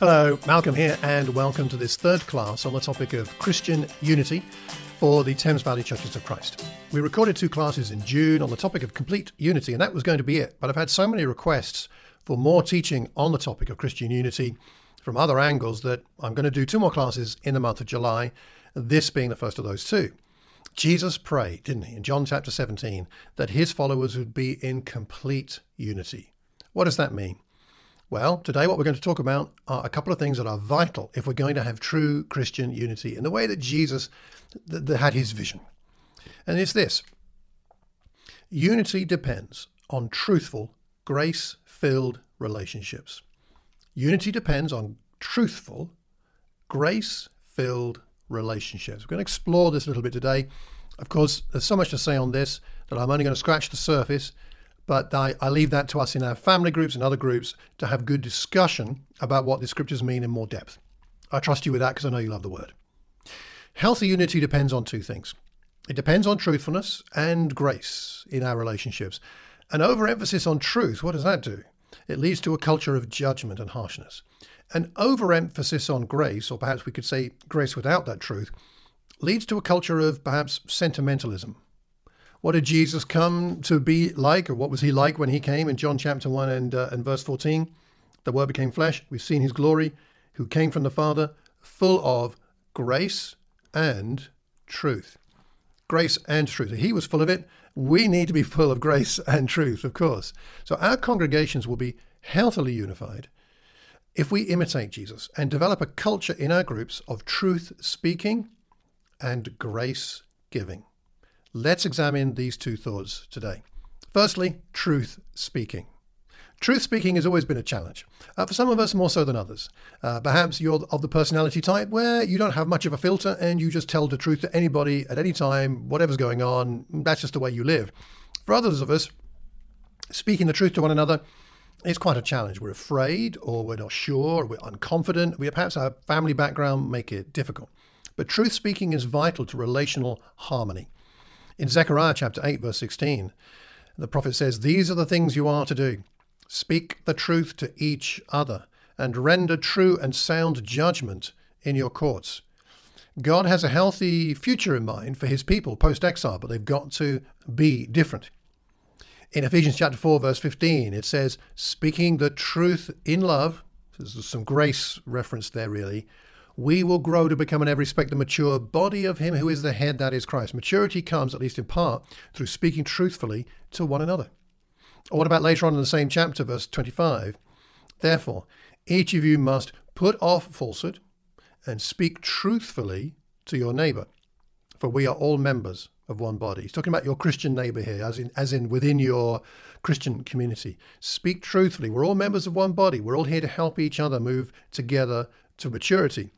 Hello, Malcolm here, and welcome to this third class on the topic of Christian unity for the Thames Valley Churches of Christ. We recorded two classes in June on the topic of complete unity, and that was going to be it. But I've had so many requests for more teaching on the topic of Christian unity from other angles that I'm going to do two more classes in the month of July, this being the first of those two. Jesus prayed, didn't he, in John chapter 17, that his followers would be in complete unity. What does that mean? Well, today what we're going to talk about are a couple of things that are vital if we're going to have true Christian unity in the way that Jesus th- th- had his vision. And it's this unity depends on truthful, grace filled relationships. Unity depends on truthful, grace filled relationships. We're going to explore this a little bit today. Of course, there's so much to say on this that I'm only going to scratch the surface but I, I, leave that to us in our family groups and other groups to have good discussion about what the scriptures mean in more depth. I trust you with that because I know you love the word. Healthy unity depends on two things it depends on truthfulness and grace in our relationships. An overemphasis on truth, what does that do? It leads to a culture of judgment and harshness. An overemphasis on grace, or perhaps we could say grace without that truth, leads to a culture of perhaps sentimentalism what did Jesus come to be like, or what was he like when he came in John chapter 1 and, uh, and verse 14? The Word became flesh. We've seen his glory, who came from the Father, full of grace and truth. Grace and truth. He was full of it. We need to be full of grace and truth, of course. So our congregations will be healthily unified if we imitate Jesus and develop a culture in our groups of truth speaking and grace giving. Let's examine these two thoughts today. Firstly, truth speaking. Truth speaking has always been a challenge, uh, for some of us more so than others. Uh, perhaps you're of the personality type where you don't have much of a filter and you just tell the truth to anybody at any time, whatever's going on. That's just the way you live. For others of us, speaking the truth to one another is quite a challenge. We're afraid, or we're not sure, or we're unconfident. We perhaps our family background make it difficult. But truth speaking is vital to relational harmony. In Zechariah chapter 8, verse 16, the prophet says, These are the things you are to do speak the truth to each other, and render true and sound judgment in your courts. God has a healthy future in mind for his people post exile, but they've got to be different. In Ephesians chapter 4, verse 15, it says, Speaking the truth in love, there's some grace reference there really, we will grow to become in every respect the mature body of Him who is the head, that is Christ. Maturity comes, at least in part, through speaking truthfully to one another. Or what about later on in the same chapter, verse 25? Therefore, each of you must put off falsehood and speak truthfully to your neighbor, for we are all members of one body. He's talking about your Christian neighbor here, as in, as in within your Christian community. Speak truthfully. We're all members of one body. We're all here to help each other move together to maturity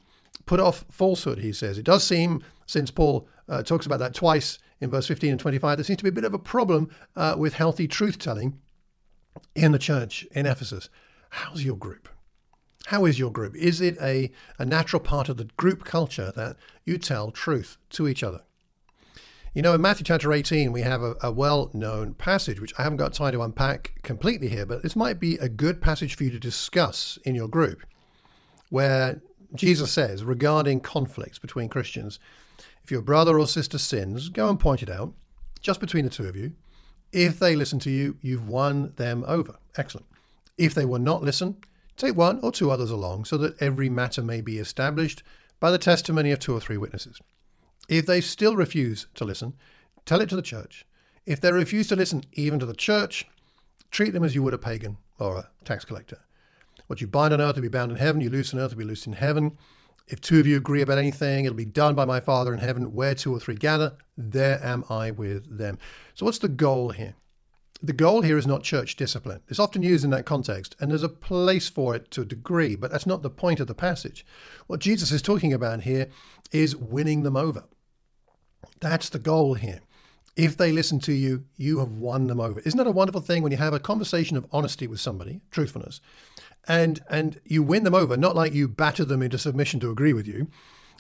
put off falsehood, he says. It does seem, since Paul uh, talks about that twice in verse 15 and 25, there seems to be a bit of a problem uh, with healthy truth telling in the church in Ephesus. How's your group? How is your group? Is it a, a natural part of the group culture that you tell truth to each other? You know, in Matthew chapter 18, we have a, a well known passage, which I haven't got time to unpack completely here, but this might be a good passage for you to discuss in your group, where Jesus says regarding conflicts between Christians, if your brother or sister sins, go and point it out, just between the two of you. If they listen to you, you've won them over. Excellent. If they will not listen, take one or two others along, so that every matter may be established by the testimony of two or three witnesses. If they still refuse to listen, tell it to the church. If they refuse to listen even to the church, treat them as you would a pagan or a tax collector. What you bind on earth will be bound in heaven. You loose on earth will be loosed in heaven. If two of you agree about anything, it'll be done by my Father in heaven. Where two or three gather, there am I with them. So, what's the goal here? The goal here is not church discipline. It's often used in that context, and there's a place for it to a degree, but that's not the point of the passage. What Jesus is talking about here is winning them over. That's the goal here. If they listen to you, you have won them over. Isn't that a wonderful thing when you have a conversation of honesty with somebody, truthfulness, and and you win them over, not like you batter them into submission to agree with you,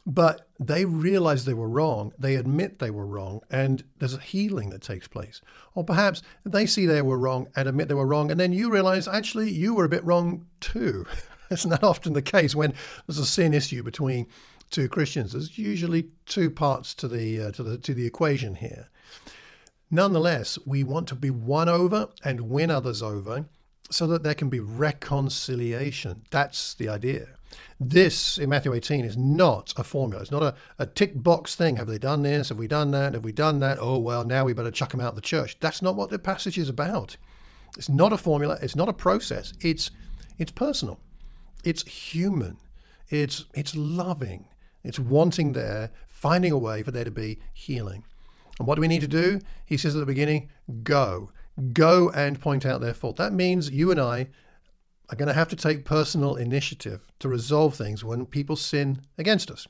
but they realize they were wrong. They admit they were wrong, and there's a healing that takes place. Or perhaps they see they were wrong and admit they were wrong, and then you realize actually you were a bit wrong too. Isn't often the case when there's a sin issue between two Christians? There's usually two parts to the uh, to the to the equation here. Nonetheless, we want to be won over and win others over so that there can be reconciliation. That's the idea. This in Matthew 18 is not a formula. It's not a, a tick box thing. Have they done this? Have we done that? Have we done that? Oh, well, now we better chuck them out of the church. That's not what the passage is about. It's not a formula. It's not a process. It's, it's personal. It's human. It's, it's loving. It's wanting there, finding a way for there to be healing. And what do we need to do? He says at the beginning, go. Go and point out their fault. That means you and I are going to have to take personal initiative to resolve things when people sin against us.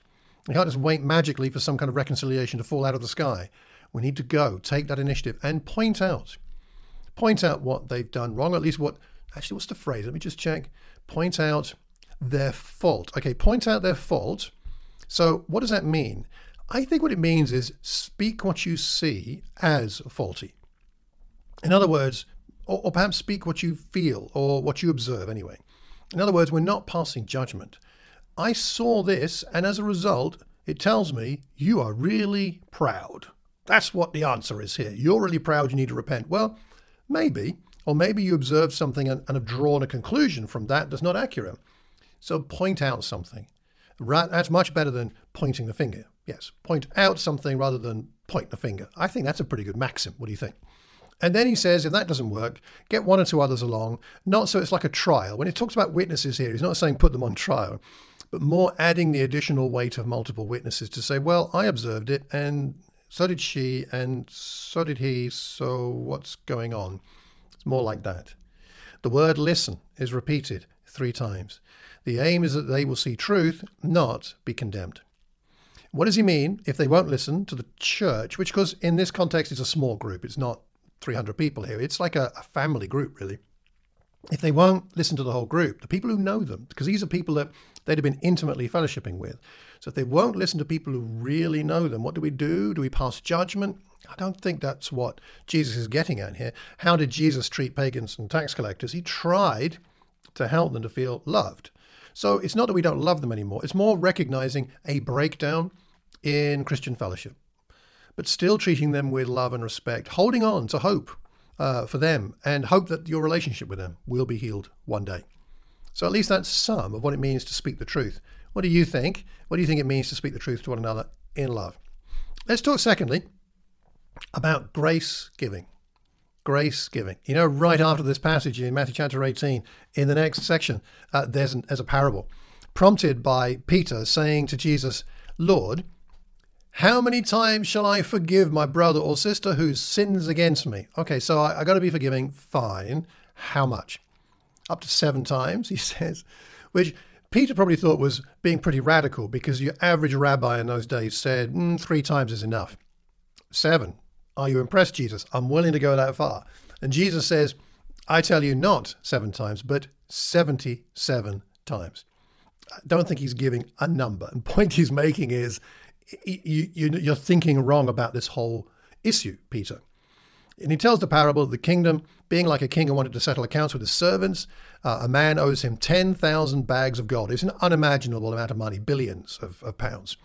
We can't just wait magically for some kind of reconciliation to fall out of the sky. We need to go, take that initiative, and point out, point out what they've done wrong, or at least what, actually, what's the phrase? Let me just check. Point out their fault. Okay, point out their fault. So, what does that mean? I think what it means is speak what you see as faulty. In other words, or, or perhaps speak what you feel or what you observe anyway. In other words, we're not passing judgment. I saw this, and as a result, it tells me you are really proud. That's what the answer is here. You're really proud, you need to repent. Well, maybe, or maybe you observed something and, and have drawn a conclusion from that that's not accurate. So point out something. That's much better than pointing the finger. Yes, point out something rather than point the finger. I think that's a pretty good maxim. What do you think? And then he says, if that doesn't work, get one or two others along, not so it's like a trial. When he talks about witnesses here, he's not saying put them on trial, but more adding the additional weight of multiple witnesses to say, well, I observed it, and so did she, and so did he, so what's going on? It's more like that. The word listen is repeated three times. The aim is that they will see truth, not be condemned. What does he mean if they won't listen to the church, which, because in this context, is a small group, it's not 300 people here. It's like a, a family group, really. If they won't listen to the whole group, the people who know them, because these are people that they'd have been intimately fellowshipping with. So if they won't listen to people who really know them, what do we do? Do we pass judgment? I don't think that's what Jesus is getting at here. How did Jesus treat pagans and tax collectors? He tried to help them to feel loved. So it's not that we don't love them anymore, it's more recognizing a breakdown in Christian fellowship but still treating them with love and respect, holding on to hope uh, for them and hope that your relationship with them will be healed one day. So at least that's some of what it means to speak the truth. What do you think? What do you think it means to speak the truth to one another in love? Let's talk secondly about grace giving. Grace giving. You know, right after this passage in Matthew chapter 18, in the next section, uh, there's, an, there's a parable prompted by Peter saying to Jesus, Lord, how many times shall I forgive my brother or sister who sins against me? Okay, so I, I got to be forgiving. Fine. How much? Up to seven times, he says, which Peter probably thought was being pretty radical because your average rabbi in those days said mm, three times is enough. Seven. Are you impressed, Jesus? I'm willing to go that far. And Jesus says, I tell you not seven times, but 77 times. I don't think he's giving a number. And point he's making is you, are thinking wrong about this whole issue, Peter. And he tells the parable of the kingdom being like a king who wanted to settle accounts with his servants. Uh, a man owes him 10,000 bags of gold. It's an unimaginable amount of money, billions of, of pounds.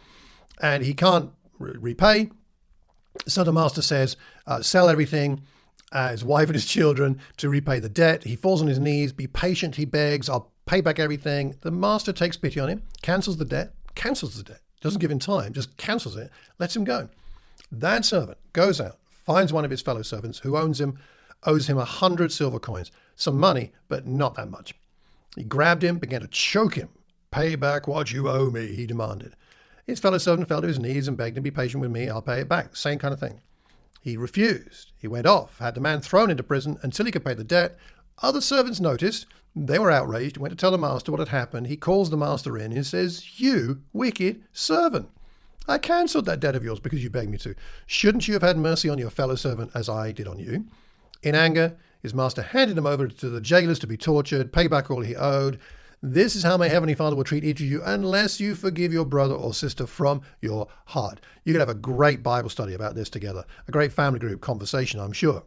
And he can't re- repay. So the master says, uh, sell everything, uh, his wife and his children, to repay the debt. He falls on his knees. Be patient, he begs. I'll pay back everything. The master takes pity on him, cancels the debt, cancels the debt doesn't give him time, just cancels it, lets him go. That servant goes out, finds one of his fellow servants who owns him, owes him a hundred silver coins, some money, but not that much. He grabbed him, began to choke him. Pay back what you owe me, he demanded. His fellow servant fell to his knees and begged him, Be patient with me, I'll pay it back. Same kind of thing. He refused. He went off, had the man thrown into prison until he could pay the debt. Other servants noticed, they were outraged, went to tell the master what had happened. He calls the master in and says, You wicked servant. I cancelled that debt of yours because you begged me to. Shouldn't you have had mercy on your fellow servant as I did on you? In anger, his master handed him over to the jailers to be tortured, pay back all he owed. This is how my heavenly Father will treat each of you unless you forgive your brother or sister from your heart. You could have a great Bible study about this together, a great family group conversation, I'm sure.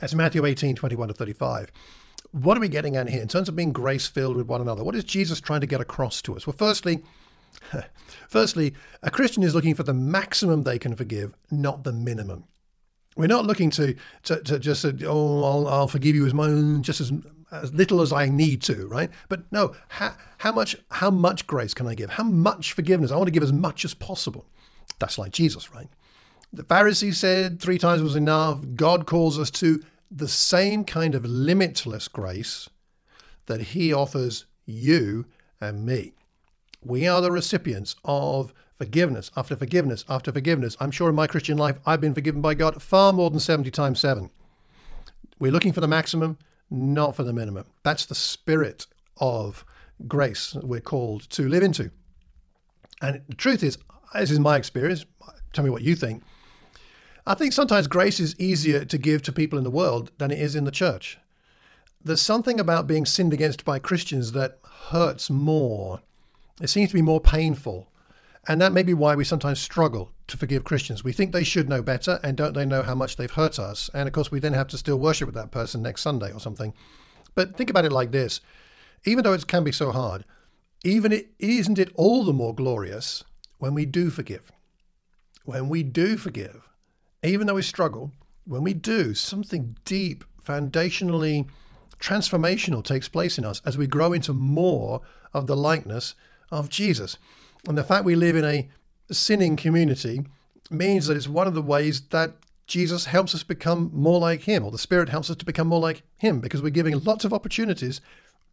That's Matthew 18, 21 to 35. what are we getting at here in terms of being grace filled with one another? What is Jesus trying to get across to us? Well, firstly, firstly, a Christian is looking for the maximum they can forgive, not the minimum. We're not looking to to, to just say, oh, I'll, I'll forgive you as much, just as as little as I need to, right? But no, how, how much how much grace can I give? How much forgiveness? I want to give as much as possible. That's like Jesus, right? The Pharisees said three times was enough. God calls us to the same kind of limitless grace that He offers you and me. We are the recipients of forgiveness after forgiveness after forgiveness. I'm sure in my Christian life, I've been forgiven by God far more than 70 times 7. We're looking for the maximum, not for the minimum. That's the spirit of grace we're called to live into. And the truth is, this is my experience. Tell me what you think. I think sometimes grace is easier to give to people in the world than it is in the church. There's something about being sinned against by Christians that hurts more. It seems to be more painful. And that may be why we sometimes struggle to forgive Christians. We think they should know better, and don't they know how much they've hurt us? And of course, we then have to still worship with that person next Sunday or something. But think about it like this even though it can be so hard, even it isn't it all the more glorious when we do forgive? When we do forgive, even though we struggle, when we do, something deep, foundationally transformational takes place in us as we grow into more of the likeness of Jesus. And the fact we live in a sinning community means that it's one of the ways that Jesus helps us become more like Him, or the Spirit helps us to become more like Him, because we're giving lots of opportunities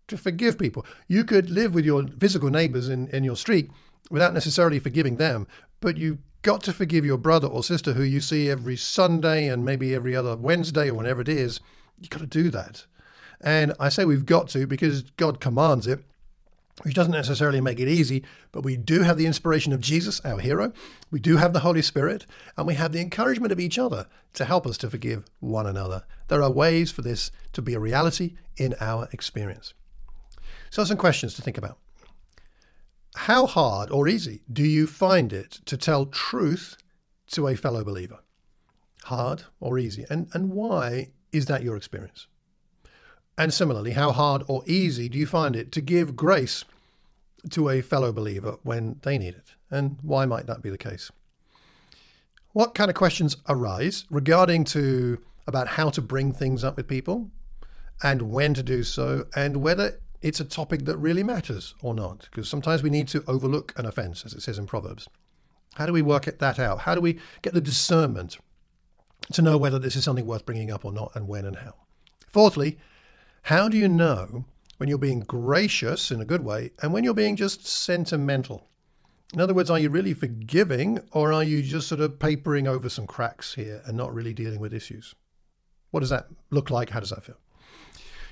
to forgive people. You could live with your physical neighbors in, in your street without necessarily forgiving them, but you got to forgive your brother or sister who you see every Sunday and maybe every other Wednesday or whenever it is. You've got to do that. And I say we've got to because God commands it, which doesn't necessarily make it easy, but we do have the inspiration of Jesus, our hero. We do have the Holy Spirit, and we have the encouragement of each other to help us to forgive one another. There are ways for this to be a reality in our experience. So, some questions to think about. How hard or easy do you find it to tell truth to a fellow believer? Hard or easy? And, and why is that your experience? And similarly, how hard or easy do you find it to give grace to a fellow believer when they need it? And why might that be the case? What kind of questions arise regarding to about how to bring things up with people and when to do so and whether it's a topic that really matters or not. Because sometimes we need to overlook an offense, as it says in Proverbs. How do we work that out? How do we get the discernment to know whether this is something worth bringing up or not, and when and how? Fourthly, how do you know when you're being gracious in a good way and when you're being just sentimental? In other words, are you really forgiving or are you just sort of papering over some cracks here and not really dealing with issues? What does that look like? How does that feel?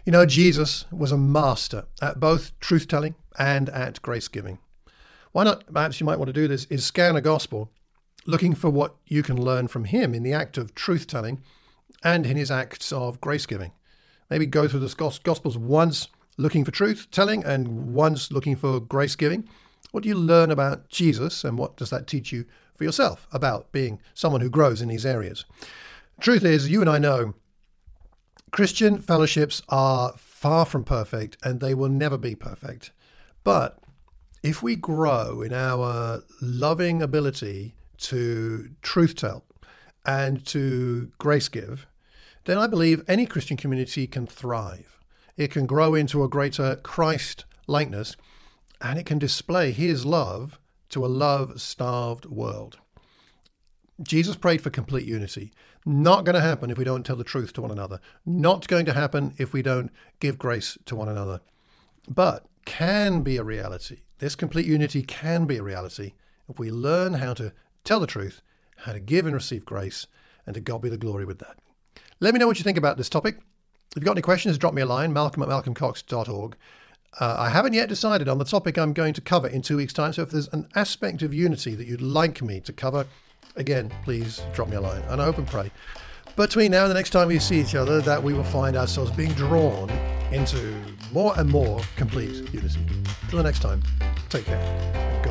You know, Jesus was a master at both truth telling and at grace giving. Why not, perhaps you might want to do this, is scan a gospel looking for what you can learn from him in the act of truth telling and in his acts of grace giving. Maybe go through the gospels once looking for truth telling and once looking for grace giving. What do you learn about Jesus and what does that teach you for yourself about being someone who grows in these areas? Truth is, you and I know Christian fellowships are far from perfect and they will never be perfect. But if we grow in our loving ability to truth tell and to grace give, then I believe any Christian community can thrive. It can grow into a greater Christ likeness and it can display his love to a love starved world. Jesus prayed for complete unity. Not going to happen if we don't tell the truth to one another. Not going to happen if we don't give grace to one another. But can be a reality. This complete unity can be a reality if we learn how to tell the truth, how to give and receive grace, and to God be the glory with that. Let me know what you think about this topic. If you've got any questions, drop me a line, malcolm at malcolmcox.org. Uh, I haven't yet decided on the topic I'm going to cover in two weeks' time, so if there's an aspect of unity that you'd like me to cover, again, please drop me a line. And I hope and pray between now and the next time we see each other that we will find ourselves being drawn into more and more complete unity. Till the next time, take care.